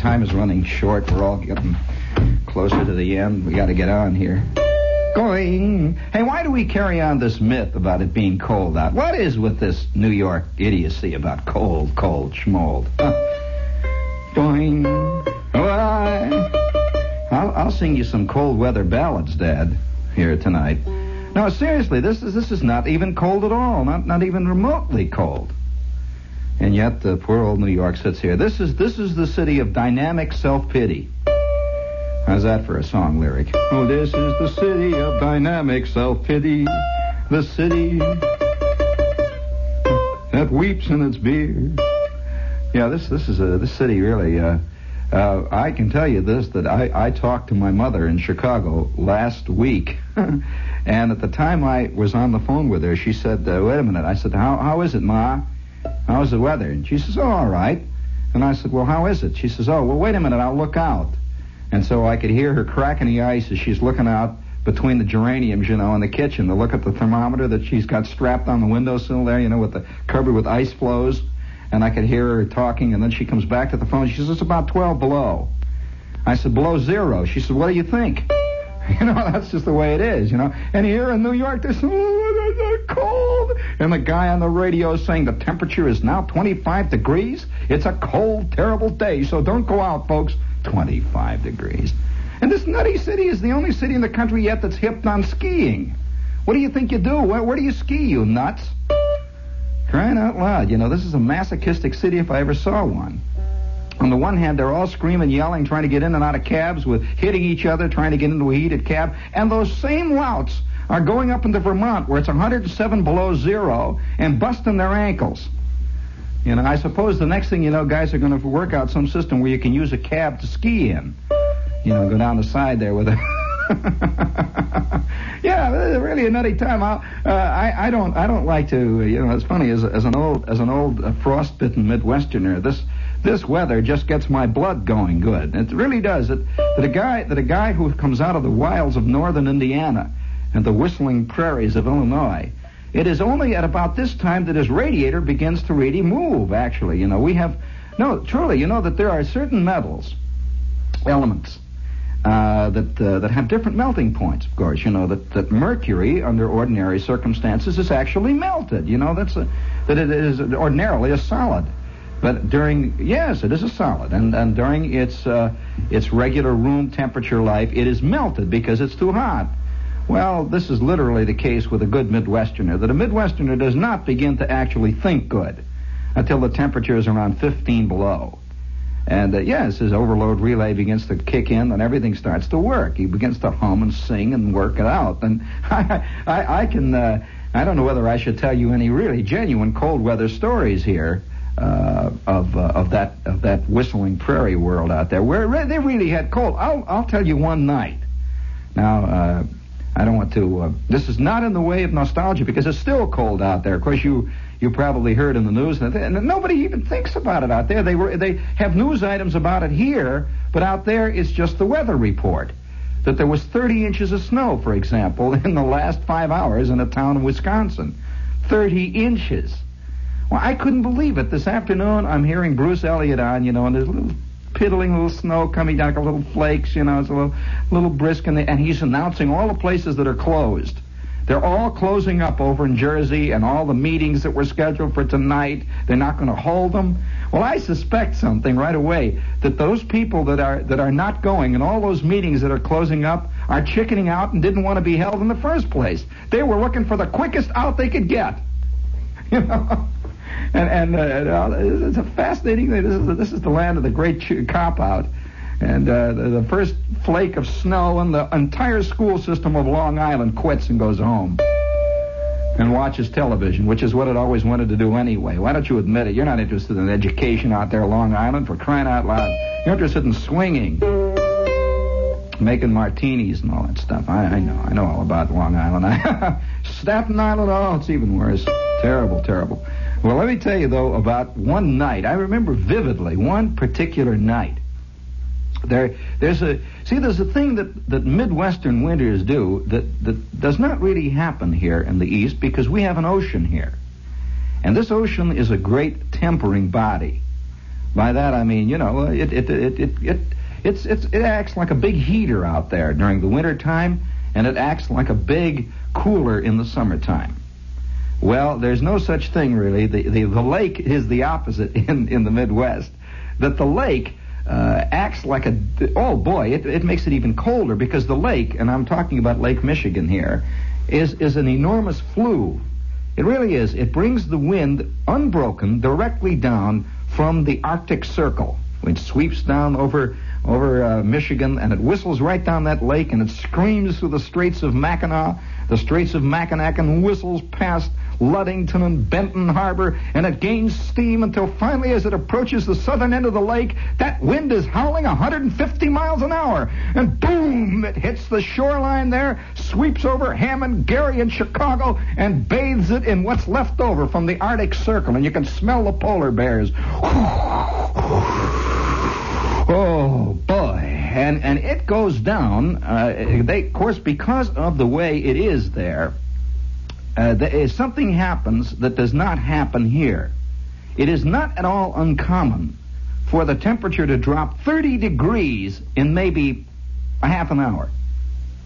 Time is running short. We're all getting closer to the end. We got to get on here. Going. Hey, why do we carry on this myth about it being cold out? What is with this New York idiocy about cold, cold, schmold? Going. Why? I'll, I'll sing you some cold weather ballads, Dad, here tonight. No, seriously, this is this is not even cold at all. Not not even remotely cold. And yet, the poor old New York sits here. This is this is the city of dynamic self pity. How's that for a song lyric? Oh, this is the city of dynamic self pity. The city that weeps in its beer. Yeah, this this is a this city really. Uh, uh, I can tell you this that I I talked to my mother in Chicago last week, and at the time I was on the phone with her, she said, uh, "Wait a minute." I said, "How how is it, Ma? How's the weather?" And she says, "Oh, all right." And I said, "Well, how is it?" She says, "Oh, well, wait a minute. I'll look out." And so I could hear her cracking the ice as she's looking out between the geraniums, you know, in the kitchen to look at the thermometer that she's got strapped on the windowsill there, you know, with the covered with ice flows. And I could hear her talking, and then she comes back to the phone. She says, it's about 12 below. I said, below zero. She said, what do you think? You know, that's just the way it is, you know. And here in New York, there's oh, it's And the guy on the radio saying the temperature is now 25 degrees. It's a cold, terrible day, so don't go out, folks. 25 degrees. And this nutty city is the only city in the country yet that's hipped on skiing. What do you think you do? Where, where do you ski, you nuts? Crying out loud. You know, this is a masochistic city if I ever saw one. On the one hand, they're all screaming, yelling, trying to get in and out of cabs with hitting each other, trying to get into a heated cab. And those same louts are going up into Vermont where it's 107 below zero and busting their ankles. You know, I suppose the next thing you know, guys are going to work out some system where you can use a cab to ski in. You know, go down the side there with a. yeah, really a nutty time. I, uh, I I don't I don't like to. You know, it's funny as as an old as an old uh, frostbitten Midwesterner. This this weather just gets my blood going good. It really does. It, that a guy that a guy who comes out of the wilds of northern Indiana and the whistling prairies of Illinois it is only at about this time that his radiator begins to really move, actually. You know, we have, no, truly, you know that there are certain metals, elements, uh, that uh, that have different melting points. Of course, you know that, that mercury, under ordinary circumstances, is actually melted. You know that's a, that it is ordinarily a solid, but during yes, it is a solid, and and during its uh, its regular room temperature life, it is melted because it's too hot. Well, this is literally the case with a good Midwesterner, that a Midwesterner does not begin to actually think good until the temperature is around 15 below. And uh, yes, his overload relay begins to kick in and everything starts to work. He begins to hum and sing and work it out. And I, I, I can, uh, I don't know whether I should tell you any really genuine cold weather stories here. Uh, of uh, of that of that whistling prairie world out there where they really had cold. I'll I'll tell you one night. Now uh, I don't want to. Uh, this is not in the way of nostalgia because it's still cold out there. Of course, you you probably heard in the news, and, and nobody even thinks about it out there. They were they have news items about it here, but out there it's just the weather report that there was 30 inches of snow, for example, in the last five hours in a town in Wisconsin. 30 inches. Well, I couldn't believe it. This afternoon, I'm hearing Bruce Elliott on, you know, and there's a little piddling little snow coming down, like little flakes, you know, it's a little, little brisk, the, and he's announcing all the places that are closed. They're all closing up over in Jersey, and all the meetings that were scheduled for tonight, they're not going to hold them. Well, I suspect something right away that those people that are that are not going, and all those meetings that are closing up, are chickening out and didn't want to be held in the first place. They were looking for the quickest out they could get. You know and and uh, it's a fascinating thing. This is this is the land of the great cop out, and uh, the, the first flake of snow, and the entire school system of Long Island quits and goes home. And watches television, which is what it always wanted to do anyway. Why don't you admit it? You're not interested in education out there, Long Island, for crying out loud. You're interested in swinging, making martinis and all that stuff. I, I know, I know all about Long Island. Staten Island, oh, it's even worse. Terrible, terrible. Well, let me tell you, though, about one night. I remember vividly one particular night. There, there's a see. There's a thing that, that Midwestern winters do that, that does not really happen here in the East because we have an ocean here, And this ocean is a great tempering body. By that I mean, you know, it it it it, it it's, it's it acts like a big heater out there during the winter time, and it acts like a big cooler in the summertime. Well, there's no such thing really. The the, the lake is the opposite in in the Midwest. That the lake uh, acts like a oh boy, it, it makes it even colder because the lake, and I'm talking about Lake Michigan here, is is an enormous flue. It really is. It brings the wind unbroken directly down from the Arctic Circle. It sweeps down over over uh, Michigan and it whistles right down that lake and it screams through the Straits of Mackinac, the Straits of Mackinac, and whistles past Ludington and Benton Harbor, and it gains steam until finally, as it approaches the southern end of the lake, that wind is howling 150 miles an hour. And boom, it hits the shoreline there, sweeps over Hammond, Gary, and Chicago, and bathes it in what's left over from the Arctic Circle. And you can smell the polar bears. Oh boy, and and it goes down. Uh, they, of course, because of the way it is there, uh, is something happens that does not happen here. It is not at all uncommon for the temperature to drop 30 degrees in maybe a half an hour.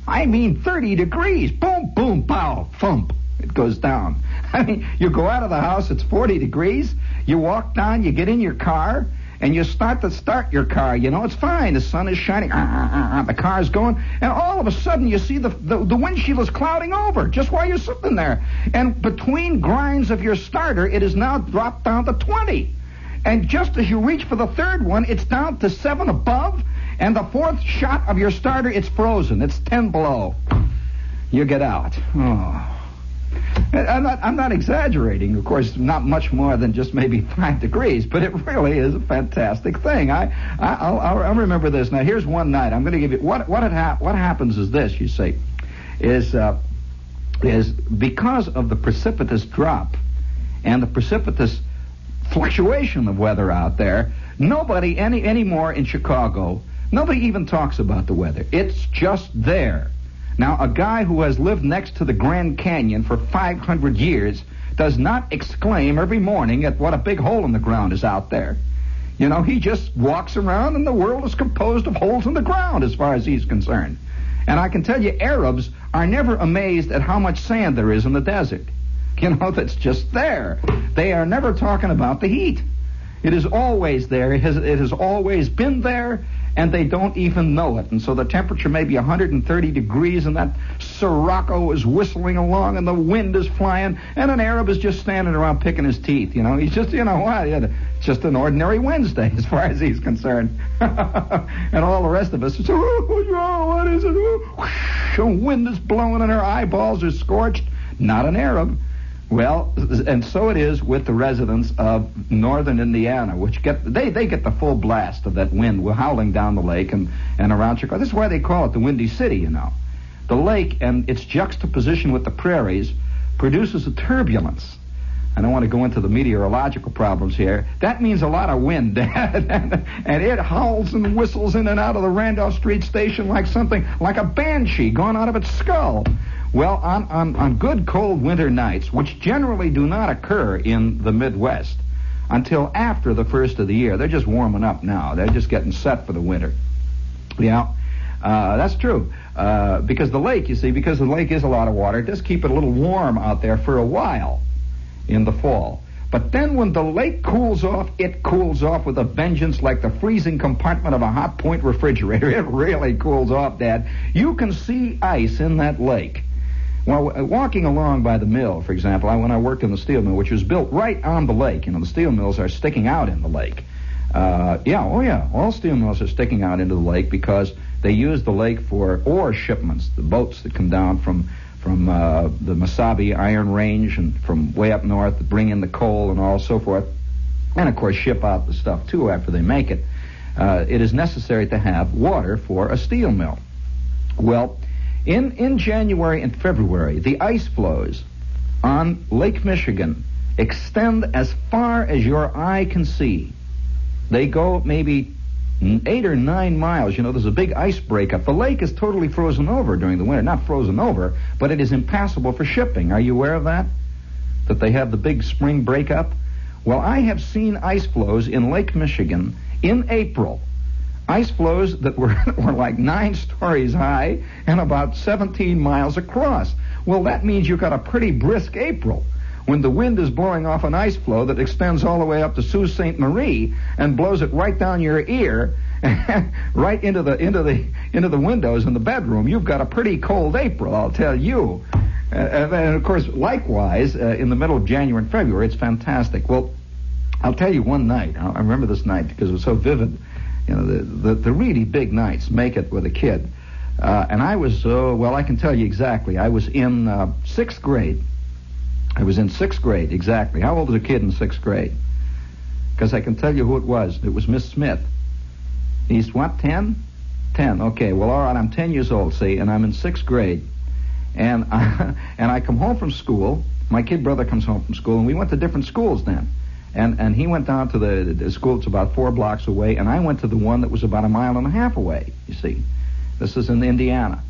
I mean 30 degrees. Boom, boom, pow, thump. It goes down. I mean, you go out of the house, it's 40 degrees. You walk down, you get in your car, and you start to start your car. You know, it's fine. The sun is shining. Uh, uh, uh, the car's going. And all of a sudden, you see the, the, the windshield is clouding over just while you're sitting there. And between grinds of your starter, it is now dropped down to 20. And just as you reach for the third one, it's down to 7 above. And the fourth shot of your starter, it's frozen. It's 10 below. You get out. Oh. I'm not, I'm not exaggerating, of course, not much more than just maybe five degrees, but it really is a fantastic thing. I, I, I'll, I'll remember this. Now, here's one night. I'm going to give you what what ha- what happens is this. You see, is uh, is because of the precipitous drop and the precipitous fluctuation of weather out there. Nobody any anymore in Chicago. Nobody even talks about the weather. It's just there. Now, a guy who has lived next to the Grand Canyon for 500 years does not exclaim every morning at what a big hole in the ground is out there. You know, he just walks around and the world is composed of holes in the ground as far as he's concerned. And I can tell you, Arabs are never amazed at how much sand there is in the desert. You know, that's just there. They are never talking about the heat. It is always there. It has, it has always been there and they don't even know it. And so the temperature may be 130 degrees, and that Sirocco is whistling along, and the wind is flying, and an Arab is just standing around picking his teeth. You know, he's just, you know, what? It's just an ordinary Wednesday as far as he's concerned. and all the rest of us, oh, what is it? The wind is blowing, and our eyeballs are scorched. Not an Arab. Well, and so it is with the residents of northern Indiana, which get they, they get the full blast of that wind howling down the lake and, and around Chicago. This is why they call it the Windy City, you know. The lake and its juxtaposition with the prairies produces a turbulence. I don't want to go into the meteorological problems here. That means a lot of wind, and it howls and whistles in and out of the Randolph Street station like something like a banshee gone out of its skull. Well, on, on, on good cold winter nights, which generally do not occur in the Midwest until after the first of the year, they're just warming up now. They're just getting set for the winter. Yeah, uh, that's true. Uh, because the lake, you see, because the lake is a lot of water, it does keep it a little warm out there for a while in the fall. But then when the lake cools off, it cools off with a vengeance like the freezing compartment of a Hotpoint refrigerator. It really cools off, Dad. You can see ice in that lake. Well, uh, walking along by the mill, for example, I, when I worked in the steel mill, which was built right on the lake, you know, the steel mills are sticking out in the lake. Uh, yeah, oh yeah, all steel mills are sticking out into the lake because they use the lake for ore shipments, the boats that come down from from uh, the Mesabi Iron Range and from way up north that bring in the coal and all so forth, and of course ship out the stuff too after they make it. Uh, it is necessary to have water for a steel mill. Well, in, in January and February, the ice floes on Lake Michigan extend as far as your eye can see. They go maybe eight or nine miles. You know, there's a big ice breakup. The lake is totally frozen over during the winter. Not frozen over, but it is impassable for shipping. Are you aware of that? that they have the big spring breakup? Well, I have seen ice floes in Lake Michigan in April. Ice floes that were, were like nine stories high and about 17 miles across. Well, that means you've got a pretty brisk April when the wind is blowing off an ice floe that extends all the way up to Sault Ste. Marie and blows it right down your ear, right into the into the into the windows in the bedroom. You've got a pretty cold April, I'll tell you. Uh, and of course, likewise, uh, in the middle of January and February, it's fantastic. Well, I'll tell you one night. I remember this night because it was so vivid. You know, the the, the really big nights make it with a kid. Uh, and I was, uh, well, I can tell you exactly. I was in uh, sixth grade. I was in sixth grade, exactly. How old was a kid in sixth grade? Because I can tell you who it was. It was Miss Smith. He's what, 10? 10. Okay, well, all right, I'm 10 years old, see, and I'm in sixth grade. And I, and I come home from school. My kid brother comes home from school, and we went to different schools then. And and he went down to the, the school that's about four blocks away, and I went to the one that was about a mile and a half away. You see, this is in Indiana,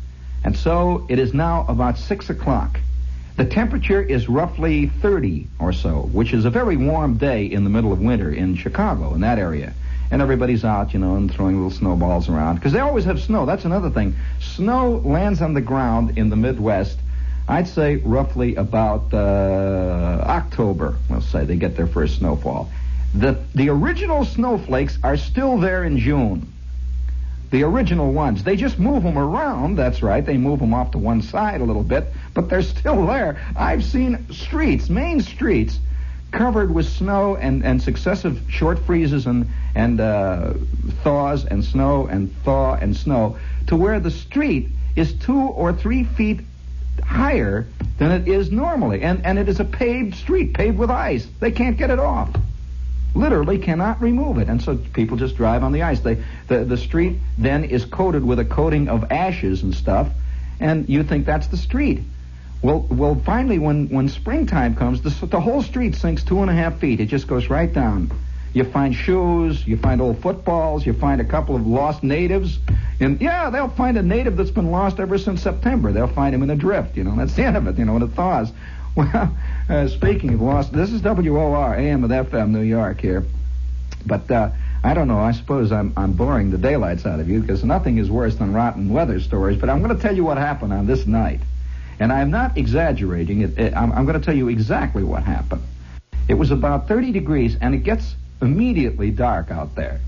and so it is now about six o'clock. The temperature is roughly 30 or so, which is a very warm day in the middle of winter in Chicago, in that area. And everybody's out, you know, and throwing little snowballs around. Because they always have snow. That's another thing. Snow lands on the ground in the Midwest I'd say roughly about uh, October, let's say, they get their first snowfall. The, the original snowflakes are still there in June. The original ones. They just move them around, that's right. They move them off to one side a little bit, but they're still there. I've seen streets, main streets, covered with snow and, and successive short freezes and, and uh, thaws and snow and thaw and snow to where the street is two or three feet higher than it is normally. And, and it is a paved street, paved with ice. They can't get it off. Literally cannot remove it. And so people just drive on the ice. They, the, the street then is coated with a coating of ashes and stuff, and you think that's the street. Well, well, finally, when, when springtime comes, the, the whole street sinks two and a half feet. It just goes right down. You find shoes, you find old footballs, you find a couple of lost natives. And yeah, they'll find a native that's been lost ever since September. They'll find him in a drift, you know. That's the end of it, you know, when it thaws. Well, uh, speaking of lost, this is WOR, AM with FM, New York here. But uh, I don't know. I suppose I'm, I'm boring the daylights out of you because nothing is worse than rotten weather stories. But I'm going to tell you what happened on this night. And I'm not exaggerating it. it I'm, I'm going to tell you exactly what happened. It was about 30 degrees, and it gets immediately dark out there.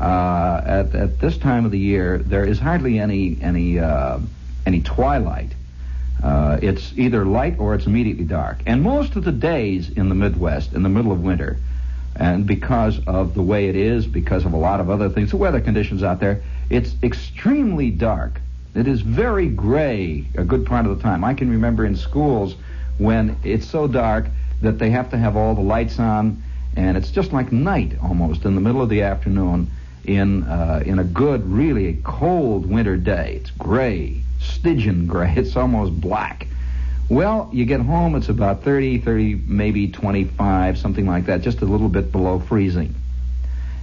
Uh, at, at this time of the year, there is hardly any any uh, any twilight. Uh, it's either light or it's immediately dark. And most of the days in the Midwest, in the middle of winter, and because of the way it is, because of a lot of other things, the weather conditions out there, it's extremely dark. It is very gray a good part of the time. I can remember in schools when it's so dark that they have to have all the lights on and it's just like night almost in the middle of the afternoon in uh, in a good, really cold winter day. It's gray, Stygian gray. It's almost black. Well, you get home, it's about 30, 30, maybe 25, something like that, just a little bit below freezing.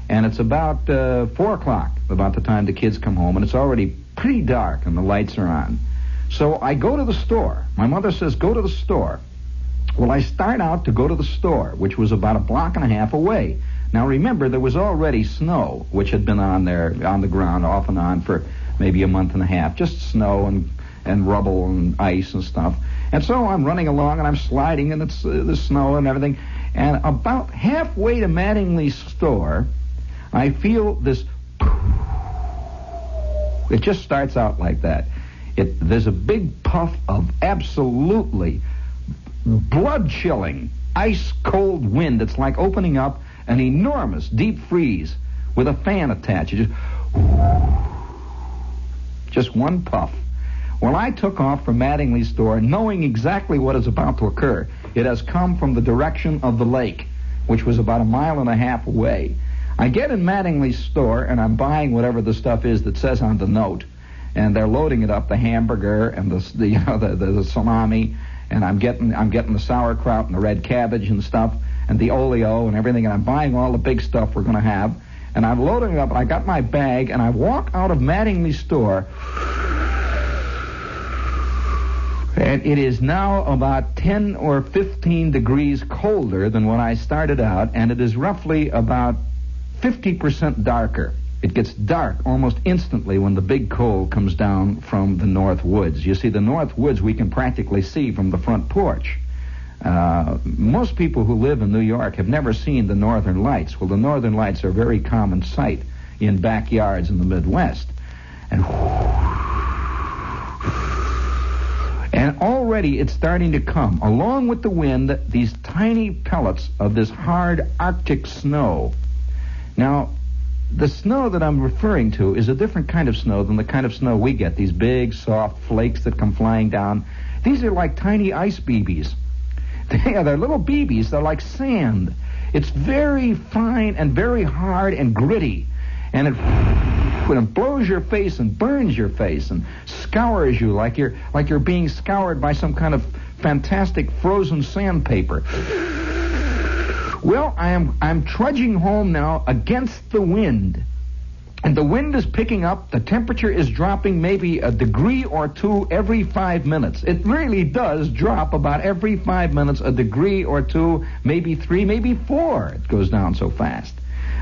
And it's about uh, 4 o'clock, about the time the kids come home, and it's already pretty dark and the lights are on. So I go to the store. My mother says, go to the store. Well, I start out to go to the store, which was about a block and a half away. Now remember, there was already snow, which had been on there, on the ground, off and on for maybe a month and a half. Just snow and, and rubble and ice and stuff. And so I'm running along and I'm sliding in the, uh, the snow and everything. And about halfway to Mattingly's store, I feel this. It just starts out like that. It, there's a big puff of absolutely blood chilling, ice cold wind that's like opening up an enormous deep freeze with a fan attached. just, just one puff. Well, I took off from Mattingly's store knowing exactly what is about to occur. It has come from the direction of the lake, which was about a mile and a half away. I get in Mattingly's store and I'm buying whatever the stuff is that says on the note, and they're loading it up the hamburger and the, the you know the, the, the salami and I'm getting I'm getting the sauerkraut and the red cabbage and stuff and the oleo and everything, and I'm buying all the big stuff we're going to have, and I'm loading it up. And I got my bag, and I walk out of Mattingly's store, And it is now about 10 or 15 degrees colder than when I started out, and it is roughly about 50% darker. It gets dark almost instantly when the big cold comes down from the north woods. You see, the north woods we can practically see from the front porch. Uh, most people who live in New York have never seen the northern lights. Well, the northern lights are a very common sight in backyards in the Midwest. And and already it's starting to come, along with the wind, these tiny pellets of this hard Arctic snow. Now, the snow that I'm referring to is a different kind of snow than the kind of snow we get, these big, soft flakes that come flying down. These are like tiny ice BBs. They are, they're little BBs. They're like sand. It's very fine and very hard and gritty. And it, when it blows your face and burns your face and scours you like you're, like you're being scoured by some kind of fantastic frozen sandpaper. Well, I am I'm trudging home now against the wind. And the wind is picking up. The temperature is dropping maybe a degree or two every five minutes. It really does drop about every five minutes, a degree or two, maybe three, maybe four. It goes down so fast.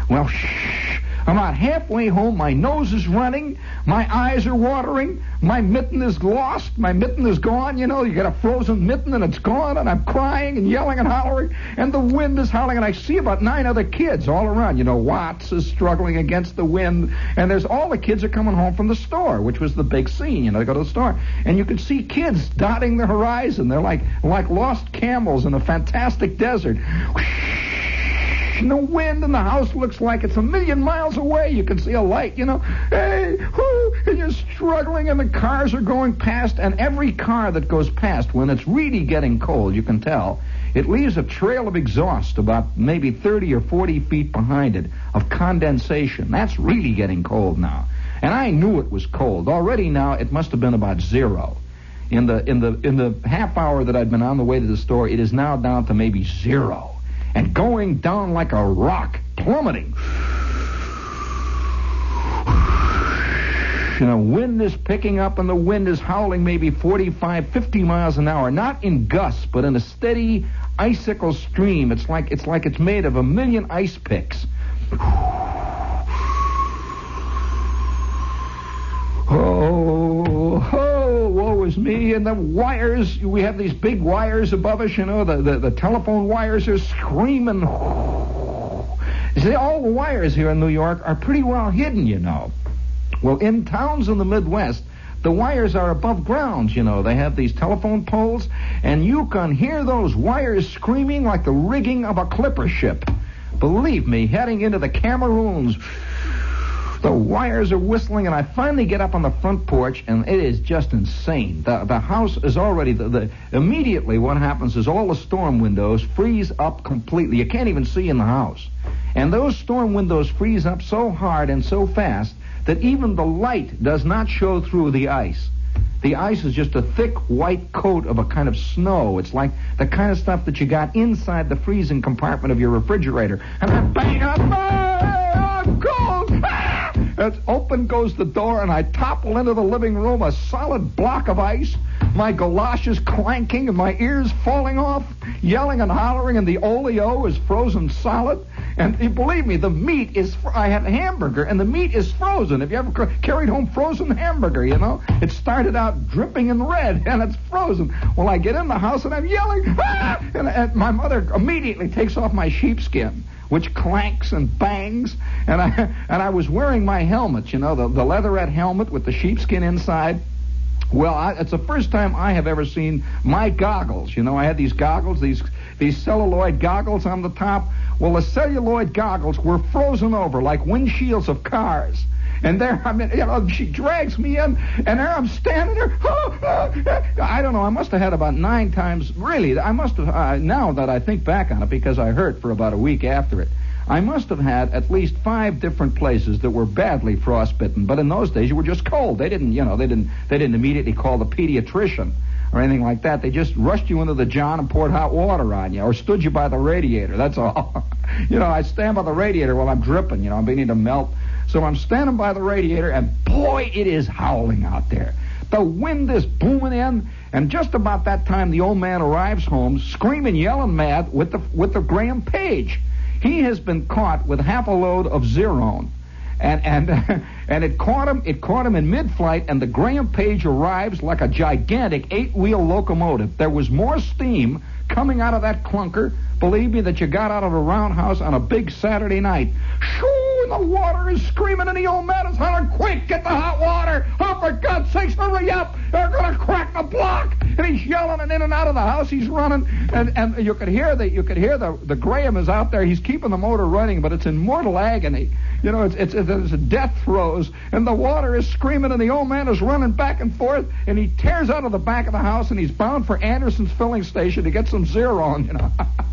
Well, shh. I'm about halfway home. My nose is running. My eyes are watering. My mitten is lost. My mitten is gone. You know, you get a frozen mitten and it's gone. And I'm crying and yelling and hollering. And the wind is howling. And I see about nine other kids all around. You know, Watts is struggling against the wind. And there's all the kids are coming home from the store, which was the big scene. You know, they go to the store. And you can see kids dotting the horizon. They're like, like lost camels in a fantastic desert. Whoosh no wind, and the house looks like it's a million miles away. You can see a light, you know. Hey, whoo, and you're struggling, and the cars are going past, and every car that goes past, when it's really getting cold, you can tell, it leaves a trail of exhaust about maybe 30 or 40 feet behind it of condensation. That's really getting cold now. And I knew it was cold. Already now, it must have been about zero. In the in the in the half hour that I'd been on the way to the store, it is now down to maybe zero and going down like a rock, plummeting. You know, wind is picking up and the wind is howling maybe 45, 50 miles an hour, not in gusts, but in a steady icicle stream. It's like it's like it's made of a million ice picks. Oh, oh, And the wires, we have these big wires above us, you know, the, the, the telephone wires are screaming. See, all the wires here in New York are pretty well hidden, you know. Well, in towns in the Midwest, the wires are above ground, you know. They have these telephone poles, and you can hear those wires screaming like the rigging of a clipper ship. Believe me, heading into the Cameroons the wires are whistling, and I finally get up on the front porch, and it is just insane. The, the house is already, the, the, immediately what happens is all the storm windows freeze up completely. You can't even see in the house. And those storm windows freeze up so hard and so fast that even the light does not show through the ice. The ice is just a thick white coat of a kind of snow. It's like the kind of stuff that you got inside the freezing compartment of your refrigerator. And I bang up, ah! Ah! Open goes the door, and I topple into the living room, a solid block of ice, my galoshes clanking and my ears falling off, yelling and hollering, and the oleo is frozen solid. And believe me, the meat is. Fr- I had a hamburger, and the meat is frozen. Have you ever carried home frozen hamburger? You know, it started out dripping in red, and it's frozen. Well, I get in the house and I'm yelling, ah! and, and my mother immediately takes off my sheepskin which clanks and bangs. And I and I was wearing my helmet, you know, the, the leatherette helmet with the sheepskin inside. Well, I, it's the first time I have ever seen my goggles. You know, I had these goggles, these these celluloid goggles on the top. Well, the celluloid goggles were frozen over like windshields of cars. And there, I mean, you know, she drags me in, and there I'm standing there. I don't know. I must have had about nine times. Really, I must have. Uh, now that I think back on it, because I hurt for about a week after it. I must have had at least five different places that were badly frostbitten. But in those days, you were just cold. They didn't, you know, they didn't, they didn't immediately call the pediatrician or anything like that. They just rushed you into the john and poured hot water on you, or stood you by the radiator. That's all. you know, I stand by the radiator while I'm dripping. You know, I'm beginning to melt. So I'm standing by the radiator, and boy, it is howling out there. The wind is booming in, and just about that time, the old man arrives home, screaming, yelling mad with the with the Graham-Paige. He has been caught with half a load of Zerone and and and it caught him. It caught him in mid-flight, and the Graham-Paige arrives like a gigantic eight-wheel locomotive. There was more steam coming out of that clunker. Believe me, that you got out of a roundhouse on a big Saturday night. Shoo! The water is screaming, and the old man is hollering, "Quick, get the hot water! Oh, for God's sakes, hurry up! They're gonna crack the block!" And he's yelling, and in and out of the house he's running, and and you could hear the you could hear the the Graham is out there. He's keeping the motor running, but it's in mortal agony. You know, it's, it's, it's, death throes, and the water is screaming, and the old man is running back and forth, and he tears out of the back of the house, and he's bound for Anderson's filling station to get some Zerone, you know.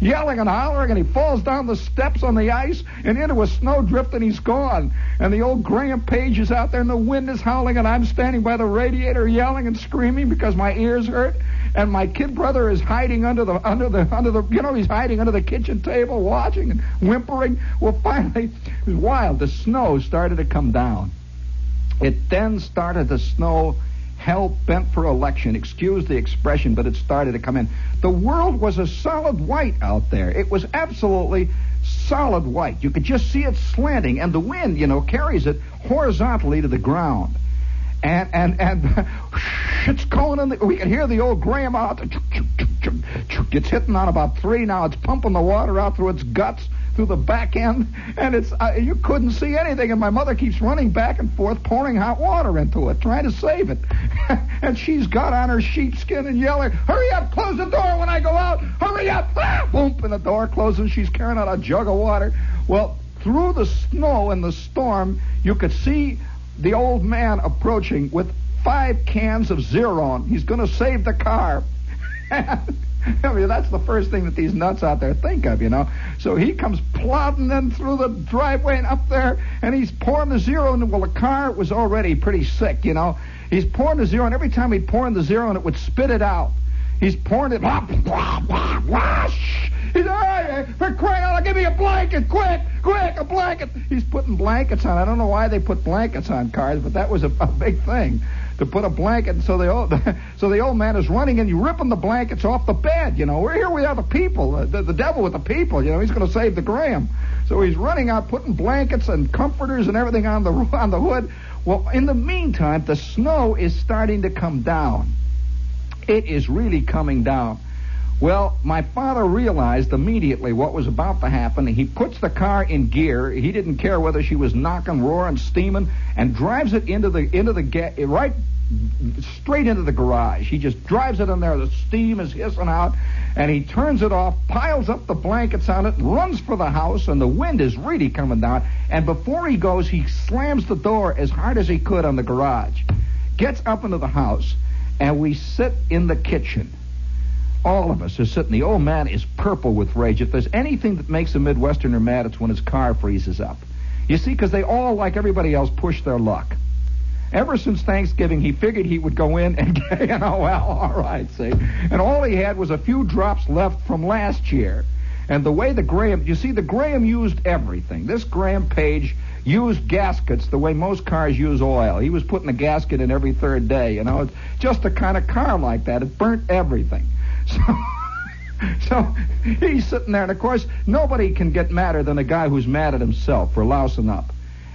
Yelling and hollering, and he falls down the steps on the ice and into a snowdrift, and he's gone. And the old Graham-Paige is out there, and the wind is howling, and I'm standing by the radiator yelling and screaming because my ears hurt and my kid brother is hiding under the under the under the you know he's hiding under the kitchen table watching and whimpering. Well, finally, it was wild. The snow started to come down. It then started to snow hell bent for election. Excuse the expression, but it started to come in. The world was a solid white out there. It was absolutely solid white. You could just see it slanting, and the wind, you know, carries it horizontally to the ground and and and it's going in. The, we can hear the old out. It's hitting on about three now. It's pumping the water out through its guts through the back end, and it's uh, you couldn't see anything. And my mother keeps running back and forth, pouring hot water into it, trying to save it. and she's got on her sheepskin and yelling, "Hurry up! Close the door when I go out! Hurry up!" Ah! Boom! And the door closes. She's carrying out a jug of water. Well, through the snow and the storm, you could see the old man approaching with five cans of Zerone. He's going to save the car. I mean, that's the first thing that these nuts out there think of, you know. So he comes plodding in through the driveway and up there, and he's pouring the Zerone. Well, the car was already pretty sick, you know. He's pouring the zero, and Every time he'd pour in the Zerone, it would spit it out. He's pouring it. Blah, blah, blah, blah, He's for crying out, give me a blanket, quick, quick, a blanket. He's putting blankets on. I don't know why they put blankets on cars, but that was a, a big thing to put a blanket. So the old, so the old man is running and you ripping the blankets off the bed. You know, we're here. We are the people. The, the devil with the people. You know, he's going to save the Graham. So he's running out, putting blankets and comforters and everything on the on the hood. Well, in the meantime, the snow is starting to come down. It is really coming down. Well, my father realized immediately what was about to happen. He puts the car in gear. He didn't care whether she was knocking, roaring, steaming, and drives it into the into the ga- right straight into the garage. He just drives it in there. The steam is hissing out, and he turns it off, piles up the blankets on it, runs for the house, and the wind is really coming down. And before he goes, he slams the door as hard as he could on the garage, gets up into the house, and we sit in the kitchen all of us are sitting. The old man is purple with rage. If there's anything that makes a Midwesterner mad, it's when his car freezes up. You see, because they all, like everybody else, push their luck. Ever since Thanksgiving, he figured he would go in and, you know, well, all right, see. And all he had was a few drops left from last year. And the way the Graham, you see, the Graham used everything. This Graham-Paige used gaskets the way most cars use oil. He was putting a gasket in every third day, you know. It's just a kind of car like that. It burnt everything. So, so he's sitting there, and of course, nobody can get madder than a guy who's mad at himself for lousing up.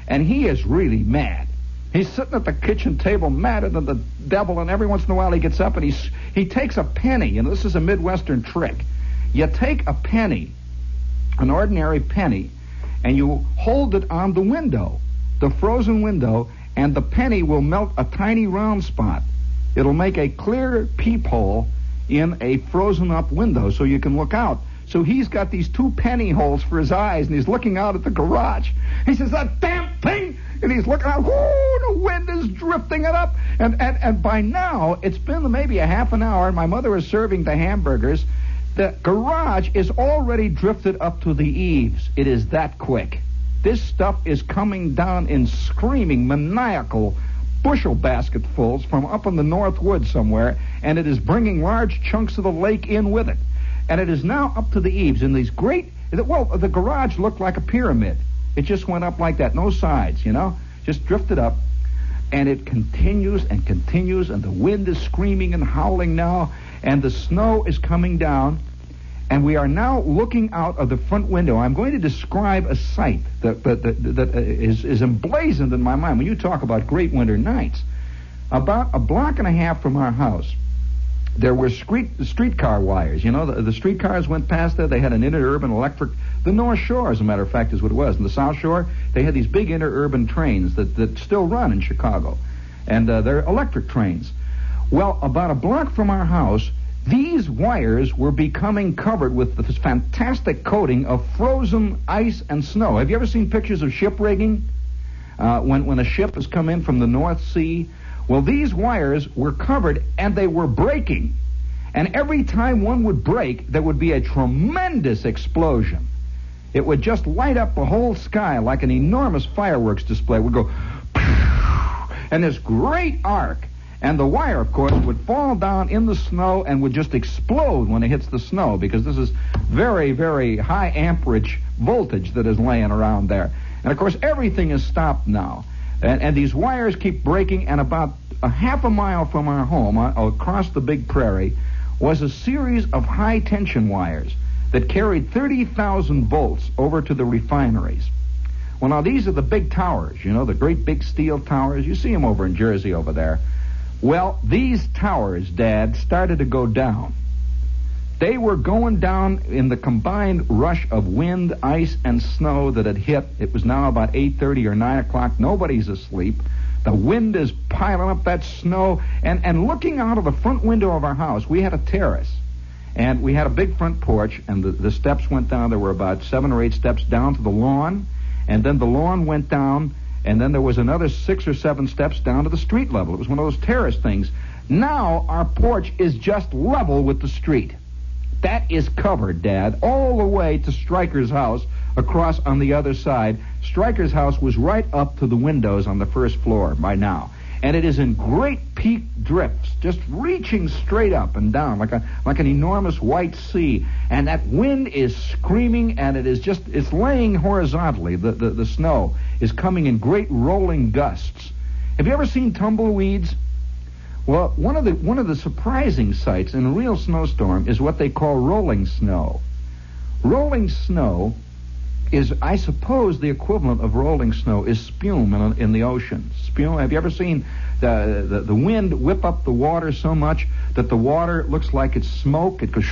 And he is really mad. He's sitting at the kitchen table madder than the devil, and every once in a while he gets up and he's, he takes a penny, and this is a Midwestern trick. You take a penny, an ordinary penny, and you hold it on the window, the frozen window, and the penny will melt a tiny round spot. It'll make a clear peephole in a frozen up window so you can look out. So he's got these two penny holes for his eyes, and he's looking out at the garage. He says, "That damn thing!" And he's looking out. Whoo! The wind is drifting it up. And and and by now, it's been maybe a half an hour. And my mother is serving the hamburgers. The garage is already drifted up to the eaves. It is that quick. This stuff is coming down in screaming, maniacal bushel basketfuls from up in the North Woods somewhere, and it is bringing large chunks of the lake in with it. And it is now up to the eaves in these great, well, the garage looked like a pyramid. It just went up like that, no sides, you know, just drifted up. and it continues and continues, and the wind is screaming and howling now, and the snow is coming down, and we are now looking out of the front window. I'm going to describe a sight that, that, that, that is, is emblazoned in my mind. When you talk about great winter nights, about a block and a half from our house, there were street streetcar wires. You know, the, the streetcars went past there. They had an interurban electric. The North Shore, as a matter of fact, is what it was. And the South Shore, they had these big interurban trains that, that still run in Chicago, and uh, they're electric trains. Well, about a block from our house, these wires were becoming covered with this fantastic coating of frozen ice and snow. Have you ever seen pictures of ship rigging? Uh, when, when a ship has come in from the North Sea? Well, these wires were covered and they were breaking. And every time one would break, there would be a tremendous explosion. It would just light up the whole sky like an enormous fireworks display. It would go, and this great arc and the wire, of course, would fall down in the snow and would just explode when it hits the snow because this is very, very high amperage voltage that is laying around there. And of course, everything is stopped now. And, and these wires keep breaking, and about a half a mile from our home, uh, across the big prairie, was a series of high tension wires that carried 30,000 volts over to the refineries. Well, now these are the big towers, you know, the great big steel towers. You see them over in Jersey over there. Well, these towers, Dad, started to go down. They were going down in the combined rush of wind, ice, and snow that had hit. It was now about 8.30 or 9 o'clock. Nobody's asleep. The wind is piling up that snow. And, and looking out of the front window of our house, we had a terrace. And we had a big front porch, and the, the steps went down. There were about seven or eight steps down to the lawn. And then the lawn went down and then there was another six or seven steps down to the street level. It was one of those terrace things. Now our porch is just level with the street. That is covered, Dad, all the way to Stryker's house across on the other side. Stryker's house was right up to the windows on the first floor by now and it is in great peak drifts, just reaching straight up and down like a like an enormous white sea. And that wind is screaming, and it is just it's laying horizontally. The the, the snow is coming in great rolling gusts. Have you ever seen tumbleweeds? Well, one of the one of the surprising sights in a real snowstorm is what they call rolling snow. Rolling snow is, I suppose, the equivalent of rolling snow is spume in, in the ocean. Spume. Have you ever seen the, the, the wind whip up the water so much that the water looks like it's smoke? It goes,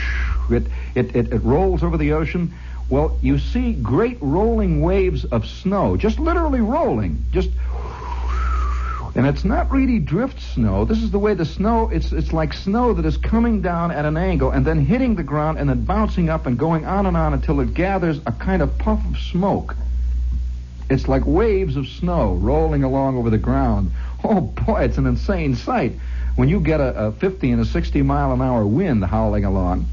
it, it, it, it rolls over the ocean. Well, you see great rolling waves of snow, just literally rolling, just and it's not really drift snow. This is the way the snow, it's, it's like snow that is coming down at an angle and then hitting the ground and then bouncing up and going on and on until it gathers a kind of puff of smoke. It's like waves of snow rolling along over the ground. Oh boy, it's an insane sight when you get a, a 50 and a 60 mile an hour wind howling along.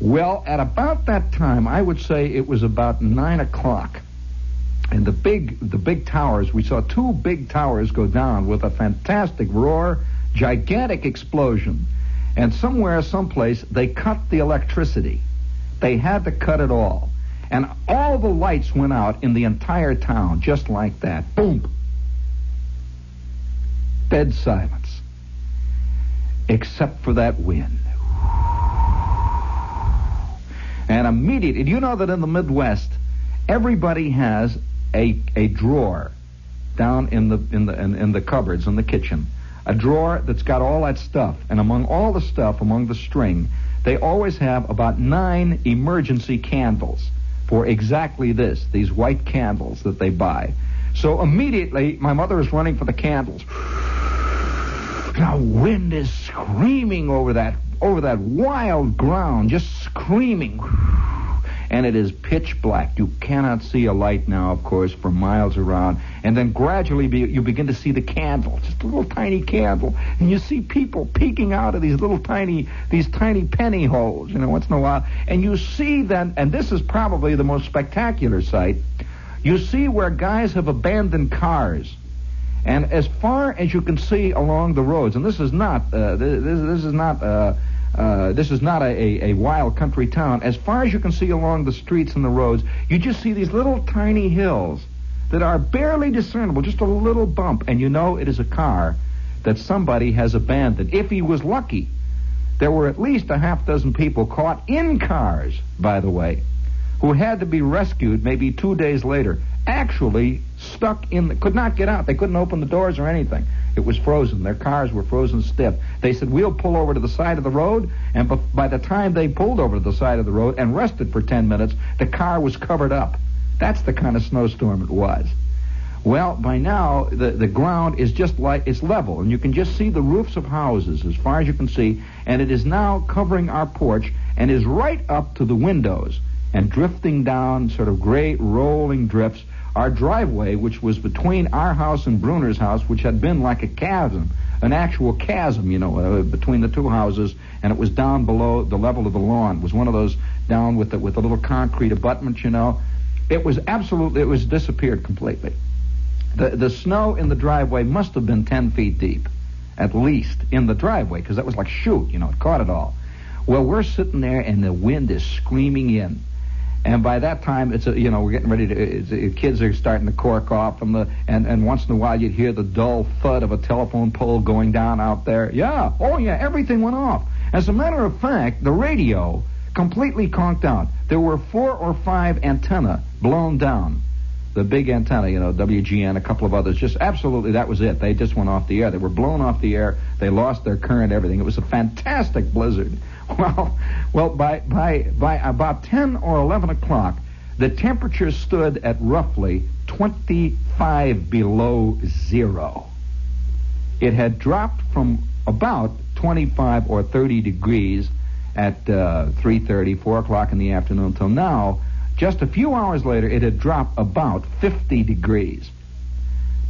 Well, at about that time, I would say it was about 9 o'clock and the big the big towers we saw two big towers go down with a fantastic roar gigantic explosion. And somewhere someplace they cut the electricity. They had to cut it all. And all the lights went out in the entire town just like that. Boom. Dead silence. Except for that wind. And immediately you know that in the midwest everybody has a, a drawer down in the in the in, in the cupboards in the kitchen, a drawer that's got all that stuff, and among all the stuff, among the string, they always have about nine emergency candles for exactly this, these white candles that they buy. So immediately, my mother is running for the candles. The wind is screaming over that over that wild ground, just screaming and it is pitch black. You cannot see a light now, of course, for miles around. And then gradually be, you begin to see the candle, just a little tiny candle, and you see people peeking out of these little tiny, these tiny penny holes, you know, once in a while. And you see then, and this is probably the most spectacular sight, you see where guys have abandoned cars. And as far as you can see along the roads, and this is not, uh, this, this is not, uh, uh, this is not a, a, a, wild country town. As far as you can see along the streets and the roads, you just see these little tiny hills that are barely discernible, just a little bump, and you know it is a car that somebody has abandoned. If he was lucky, there were at least a half dozen people caught in cars, by the way, who had to be rescued maybe two days later, actually stuck in, the, could not get out. They couldn't open the doors or anything. It was frozen. Their cars were frozen stiff. They said, we'll pull over to the side of the road, and by the time they pulled over to the side of the road and rested for 10 minutes, the car was covered up. That's the kind of snowstorm it was. Well, by now, the, the ground is just like, it's level, and you can just see the roofs of houses as far as you can see, and it is now covering our porch and is right up to the windows and drifting down sort of great rolling drifts our driveway, which was between our house and Bruner's house, which had been like a chasm, an actual chasm, you know, uh, between the two houses, and it was down below the level of the lawn. It was one of those down with the, with a little concrete abutment, you know. It was absolutely, it was disappeared completely. The, the snow in the driveway must have been 10 feet deep, at least, in the driveway, because that was like shoot, you know, it caught it all. Well, we're sitting there, and the wind is screaming in and by that time, it's a, you know we're getting ready to. kids are starting to cork off from the and and once in a while you'd hear the dull thud of a telephone pole going down out there. Yeah, oh yeah, everything went off. As a matter of fact, the radio completely conked out. There were four or five antenna blown down. The big antenna, you know, WGN, a couple of others, just absolutely that was it. They just went off the air. They were blown off the air. They lost their current, everything. It was a fantastic blizzard. Well, well, by by by about ten or eleven o'clock, the temperature stood at roughly twenty-five below zero. It had dropped from about twenty-five or thirty degrees at uh, 3.30, 4 o'clock in the afternoon until now. Just a few hours later, it had dropped about 50 degrees.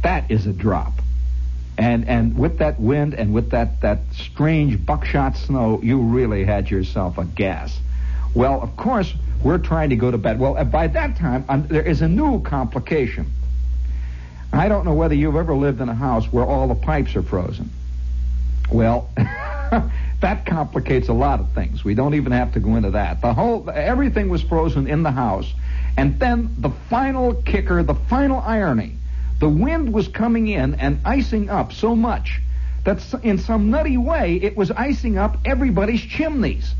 That is a drop. And and with that wind and with that, that strange buckshot snow, you really had yourself a gas. Well, of course, we're trying to go to bed. Well, by that time, um, there is a new complication. I don't know whether you've ever lived in a house where all the pipes are frozen. Well, that complicates a lot of things. We don't even have to go into that. The whole everything was frozen in the house, and then the final kicker, the final irony the wind was coming in and icing up so much that in some nutty way it was icing up everybody's chimneys.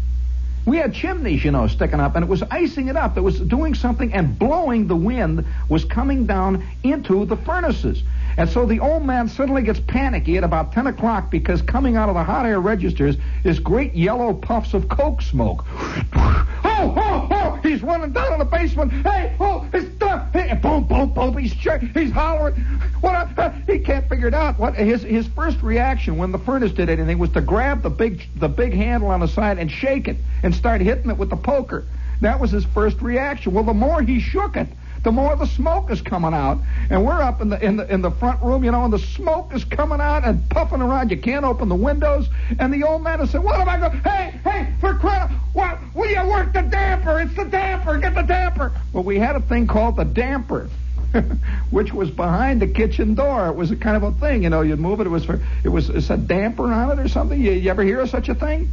We had chimneys, you know, sticking up, and it was icing it up. It was doing something and blowing the wind was coming down into the furnaces. And so the old man suddenly gets panicky at about 10 o'clock because coming out of the hot air registers is great yellow puffs of coke smoke. oh, oh, oh! He's running down in the basement. Hey, oh, it's done. Hey, boom, boom, boom. He's he's hollering. What? Uh, he can't figure it out. What? His his first reaction when the furnace did anything was to grab the big the big handle on the side and shake it and start hitting it with the poker. That was his first reaction. Well, the more he shook it, the more the smoke is coming out. And we're up in the in the in the front room, you know, and the smoke is coming out and puffing around. You can't open the windows. And the old man has said, "What am I going? Hey, hey, for crying! What? Will you work the damper? It's the damper. Get the damper." Well, we had a thing called the damper. which was behind the kitchen door. It was a kind of a thing, you know. You'd move it. It was for it was it said damper on it or something. You, you ever hear of such a thing?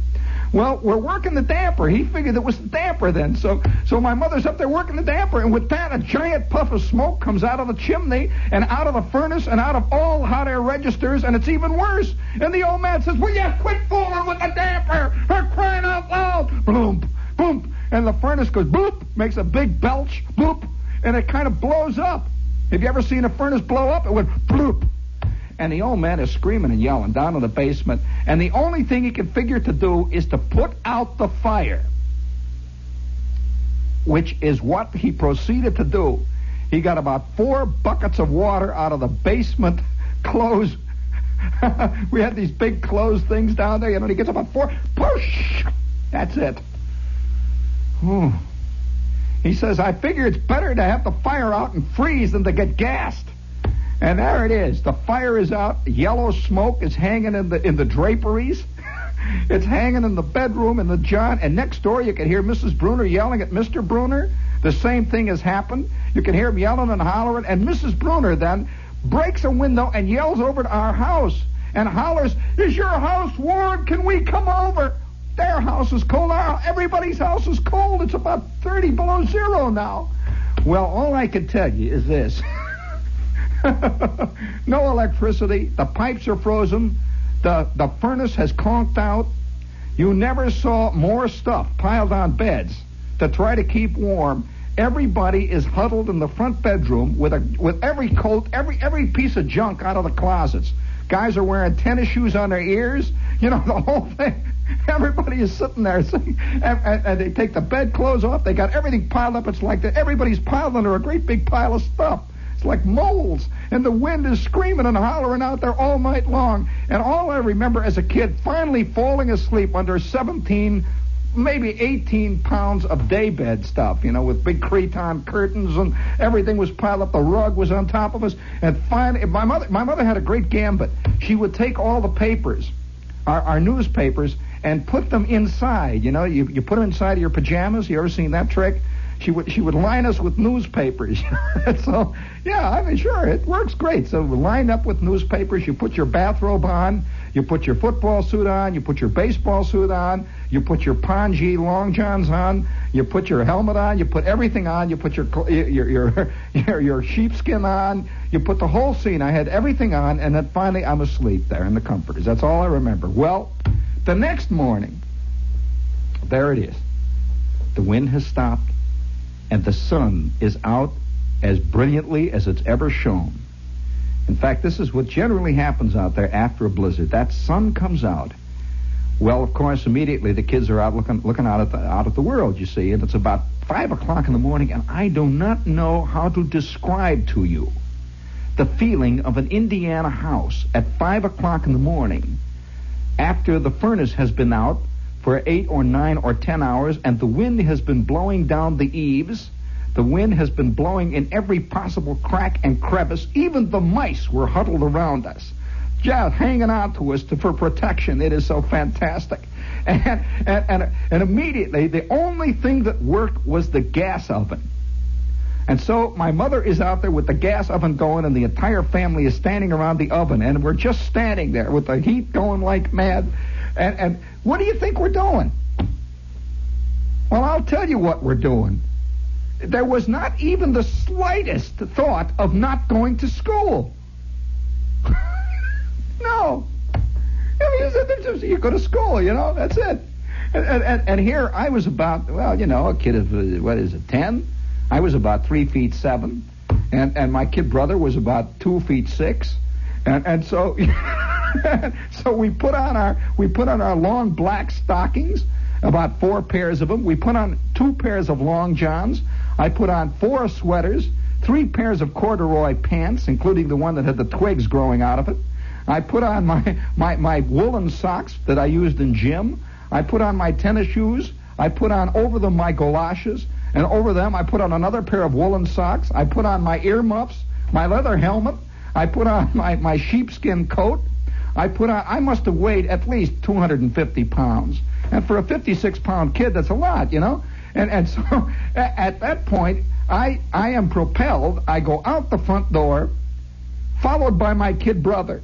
Well, we're working the damper. He figured it was the damper then. So, so my mother's up there working the damper, and with that, a giant puff of smoke comes out of the chimney and out of the furnace and out of all hot air registers, and it's even worse. And the old man says, "Will you quit fooling with the damper? Her crying out loud!" Boom, boom, and the furnace goes boop, makes a big belch, boop, and it kind of blows up. Have you ever seen a furnace blow up? It went bloop and the old man is screaming and yelling down in the basement, and the only thing he can figure to do is to put out the fire, which is what he proceeded to do. He got about four buckets of water out of the basement clothes. we had these big closed things down there, you know, he gets about four, push! That's it. Ooh. He says, I figure it's better to have the fire out and freeze than to get gassed. And there it is. The fire is out. Yellow smoke is hanging in the in the draperies. it's hanging in the bedroom in the John. And next door, you can hear Mrs. Bruner yelling at Mr. Bruner. The same thing has happened. You can hear him yelling and hollering. And Mrs. Bruner then breaks a window and yells over to our house and hollers, "Is your house warm? Can we come over?" Their house is cold. Our, everybody's house is cold. It's about 30 below zero now. Well, all I can tell you is this. no electricity. The pipes are frozen. The, the furnace has conked out. You never saw more stuff piled on beds to try to keep warm. Everybody is huddled in the front bedroom with a with every coat, every every piece of junk out of the closets. Guys are wearing tennis shoes on their ears. You know the whole thing. Everybody is sitting there, and, and, they take the bedclothes off. They got everything piled up. It's like that. Everybody's piled under a great big pile of stuff. Like moles, and the wind is screaming and hollering out there all night long. And all I remember as a kid, finally falling asleep under 17 maybe 18 pounds of daybed stuff, you know, with big cretonne curtains and everything was piled up. The rug was on top of us. And finally, my mother, my mother had a great gambit. She would take all the papers, our, our newspapers, and put them inside. You know, you, you put them inside of your pajamas. You ever seen that trick? She would she would line us with newspapers. so yeah, I mean sure it works great. So line up with newspapers. You put your bathrobe on. You put your football suit on. You put your baseball suit on. You put your pongee long johns on. You put your helmet on. You put everything on. You put your your your your, your sheepskin on. You put the whole scene. I had everything on, and then finally I'm asleep there in the comforters. That's all I remember. Well, the next morning, there it is. The wind has stopped, and the sun is out as brilliantly as it's ever shone. In fact, this is what generally happens out there after a blizzard. That sun comes out. Well, of course, immediately the kids are out looking looking out at the out at the world, you see, and it's about five o'clock in the morning, and I do not know how to describe to you the feeling of an Indiana house at five o'clock in the morning after the furnace has been out for eight or nine or ten hours and the wind has been blowing down the eaves. The wind has been blowing in every possible crack and crevice. Even the mice were huddled around us, just hanging on to us to, for protection. It is so fantastic. And, and, and, and immediately, the only thing that worked was the gas oven. And so my mother is out there with the gas oven going, and the entire family is standing around the oven, and we're just standing there with the heat going like mad. And, and what do you think we're doing? Well, I'll tell you what we're doing. There was not even the slightest thought of not going to school. no. I mean, you go to school, you know, that's it. And, and, and here I was about, well, you know, a kid of, uh, what is it, 10? I was about three feet seven, and and my kid brother was about two feet six, and and so so we put on our we put on our long black stockings, about four pairs of them. We put on two pairs of long johns. I put on four sweaters, three pairs of corduroy pants, including the one that had the twigs growing out of it. I put on my, my, my woolen socks that I used in gym. I put on my tennis shoes. I put on over them my galoshes. And over them, I put on another pair of woolen socks. I put on my earmuffs, my leather helmet. I put on my, my sheepskin coat. I put on, I must have weighed at least 250 pounds. And for a 56 pound kid, that's a lot, you know? And, and so at, at that point, I, I am propelled. I go out the front door, followed by my kid brother.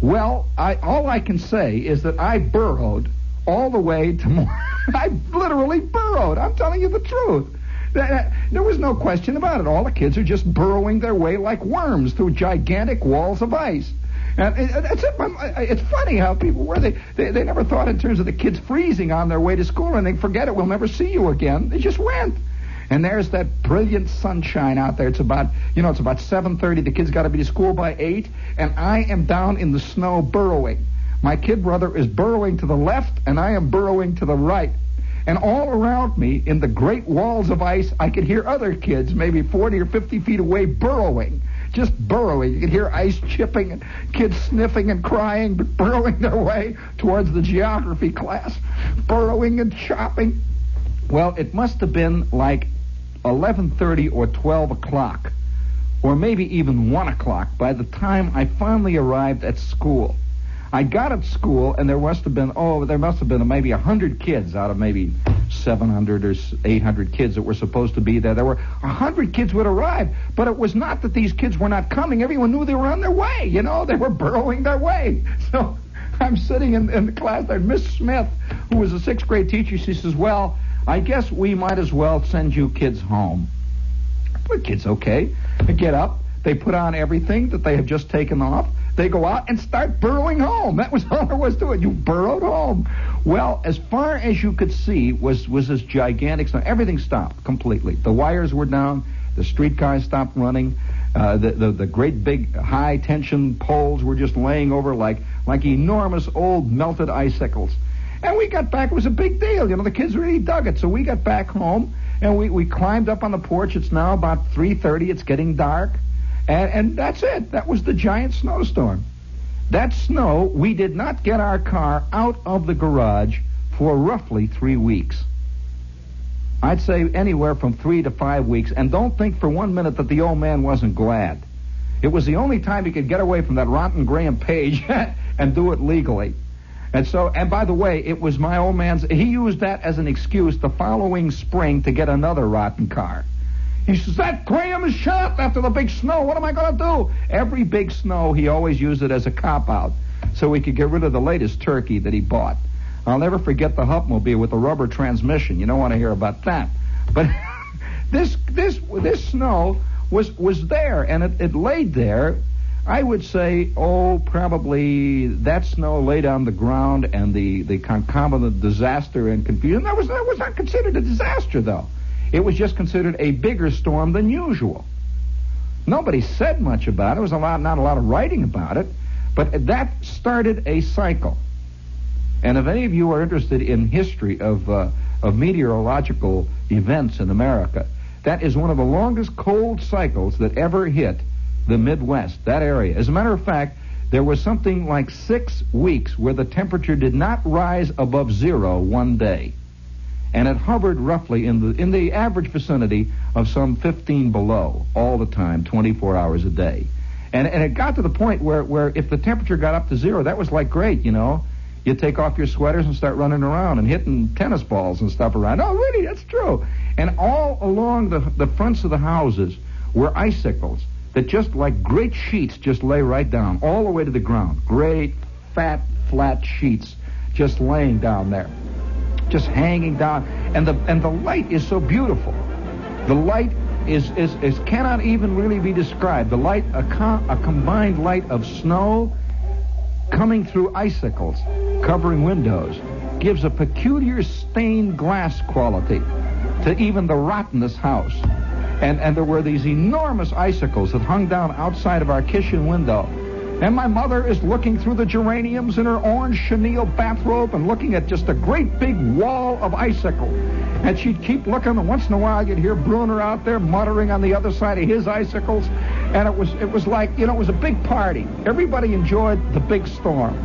Well, I, all I can say is that I burrowed all the way to more. I literally burrowed. I'm telling you the truth. There was no question about it. All the kids are just burrowing their way like worms through gigantic walls of ice. And that's it. Um, it's funny how people were. They, they they never thought in terms of the kids freezing on their way to school and they forget it. We'll never see you again. They just went. And there's that brilliant sunshine out there. It's about you know it's about 7:30. The kids got to be to school by eight, and I am down in the snow burrowing. My kid brother is burrowing to the left, and I am burrowing to the right. And all around me, in the great walls of ice, I could hear other kids, maybe 40 or 50 feet away, burrowing. Just burrowing. You could hear ice chipping and kids sniffing and crying, but burrowing their way towards the geography class, burrowing and chopping. Well, it must have been like 11:30 or 12 o'clock, or maybe even 1 o'clock by the time I finally arrived at school. I got at school, and there must have been oh, there must have been maybe a hundred kids out of maybe 700 or 800 kids that were supposed to be there. There were a hundred kids would arrive, but it was not that these kids were not coming. Everyone knew they were on their way. You know, they were burrowing their way. So I'm sitting in, in the class there. Miss Smith, who was a sixth grade teacher, she says, "Well, I guess we might as well send you kids home." The kids, okay. I get up. They put on everything that they have just taken off. They go out and start burrowing home. That was all there was to it. You burrowed home. Well, as far as you could see was was this gigantic snow. Everything stopped completely. The wires were down. The streetcars stopped running. Uh, the, the the great big high tension poles were just laying over like like enormous old melted icicles. And we got back. It was a big deal. You know, the kids really dug it. So we got back home and we, we climbed up on the porch. It's now about 3.30. It's getting dark. And, and that's it. That was the giant snowstorm. That snow, we did not get our car out of the garage for roughly three weeks. I'd say anywhere from three to five weeks. And don't think for one minute that the old man wasn't glad. It was the only time he could get away from that rotten Graham-Paige and do it legally. And so, and by the way, it was my old man's. He used that as an excuse the following spring to get another rotten car. He says, That Graham is shot after the big snow. What am I going to do? Every big snow, he always used it as a cop out so he could get rid of the latest turkey that he bought. I'll never forget the Hupmobile with the rubber transmission. You don't want to hear about that. But this this this snow was was there and it, it laid there. I would say, oh, probably that snow laid on the ground and the, the concomitant disaster and confusion. That was that was not considered a disaster though. It was just considered a bigger storm than usual. Nobody said much about it. There was a lot, not a lot of writing about it, but that started a cycle. And if any of you are interested in history of uh, of meteorological events in America, that is one of the longest cold cycles that ever hit the Midwest, that area. As a matter of fact, there was something like six weeks where the temperature did not rise above zero one day and it hovered roughly in the in the average vicinity of some 15 below all the time, 24 hours a day. And and it got to the point where where if the temperature got up to zero, that was like great, you know. You take off your sweaters and start running around and hitting tennis balls and stuff around. Oh, really? That's true. And all along the the fronts of the houses were icicles that just like great sheets just lay right down all the way to the ground. Great fat flat sheets just laying down there just hanging down. And the and the light is so beautiful. The light is is, is cannot even really be described. The light, a, com, a combined light of snow coming through icicles, covering windows, gives a peculiar stained glass quality to even the rottenest house. And and there were these enormous icicles that hung down outside of our kitchen window and my mother is looking through the geraniums in her orange chenille bathrobe and looking at just a great big wall of icicle. And she'd keep looking, and once in a while you'd hear Bruner out there muttering on the other side of his icicles. And it was it was like, you know, it was a big party. Everybody enjoyed the big storm.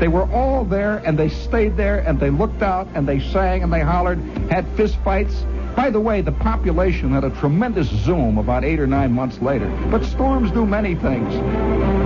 They were all there and they stayed there and they looked out and they sang and they hollered, had fist fights. By the way, the population had a tremendous zoom about eight or nine months later. But storms do many things.